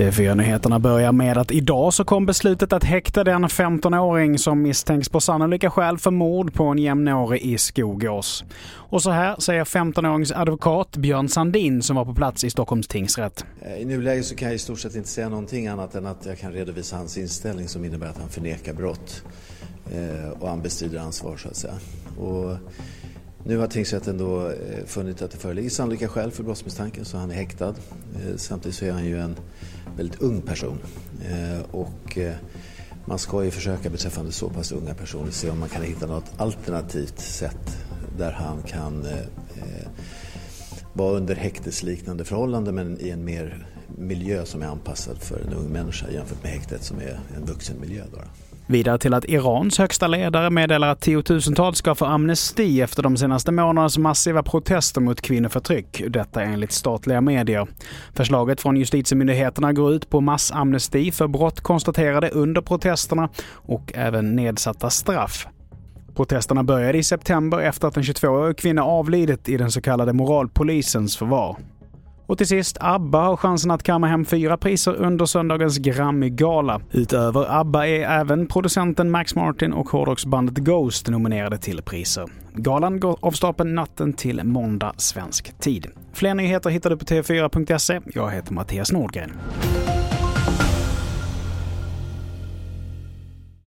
TV4-nyheterna börjar med att idag så kom beslutet att häkta den 15-åring som misstänks på sannolika skäl för mord på en jämnårig i Skogås. Och så här säger 15-årings advokat Björn Sandin som var på plats i Stockholms tingsrätt. Eh, I nuläget så kan jag i stort sett inte säga någonting annat än att jag kan redovisa hans inställning som innebär att han förnekar brott eh, och han bestrider ansvar så att säga. Och nu har tingsrätten då eh, funnit att det föreligger sannolika skäl för brottsmisstanken så han är häktad. Eh, samtidigt så är han ju en väldigt ung person. Eh, och man ska ju försöka beträffande så pass unga personer se om man kan hitta något alternativt sätt där han kan vara under häktesliknande förhållanden men i en mer miljö som är anpassad för en ung människa jämfört med häktet som är en vuxen miljö. Då. Vidare till att Irans högsta ledare meddelar att tiotusentals ska få amnesti efter de senaste månadernas massiva protester mot kvinnoförtryck. Detta enligt statliga medier. Förslaget från justitiemyndigheterna går ut på massamnesti för brott konstaterade under protesterna och även nedsatta straff. Protesterna började i september efter att en 22-årig kvinna avlidit i den så kallade moralpolisens förvar. Och till sist, ABBA har chansen att kamma hem fyra priser under söndagens Grammy-gala. Utöver ABBA är även producenten Max Martin och hårdrocksbandet Ghost nominerade till priser. Galan går av stapeln natten till måndag svensk tid. Fler nyheter hittar du på tv4.se. Jag heter Mattias Nordgren.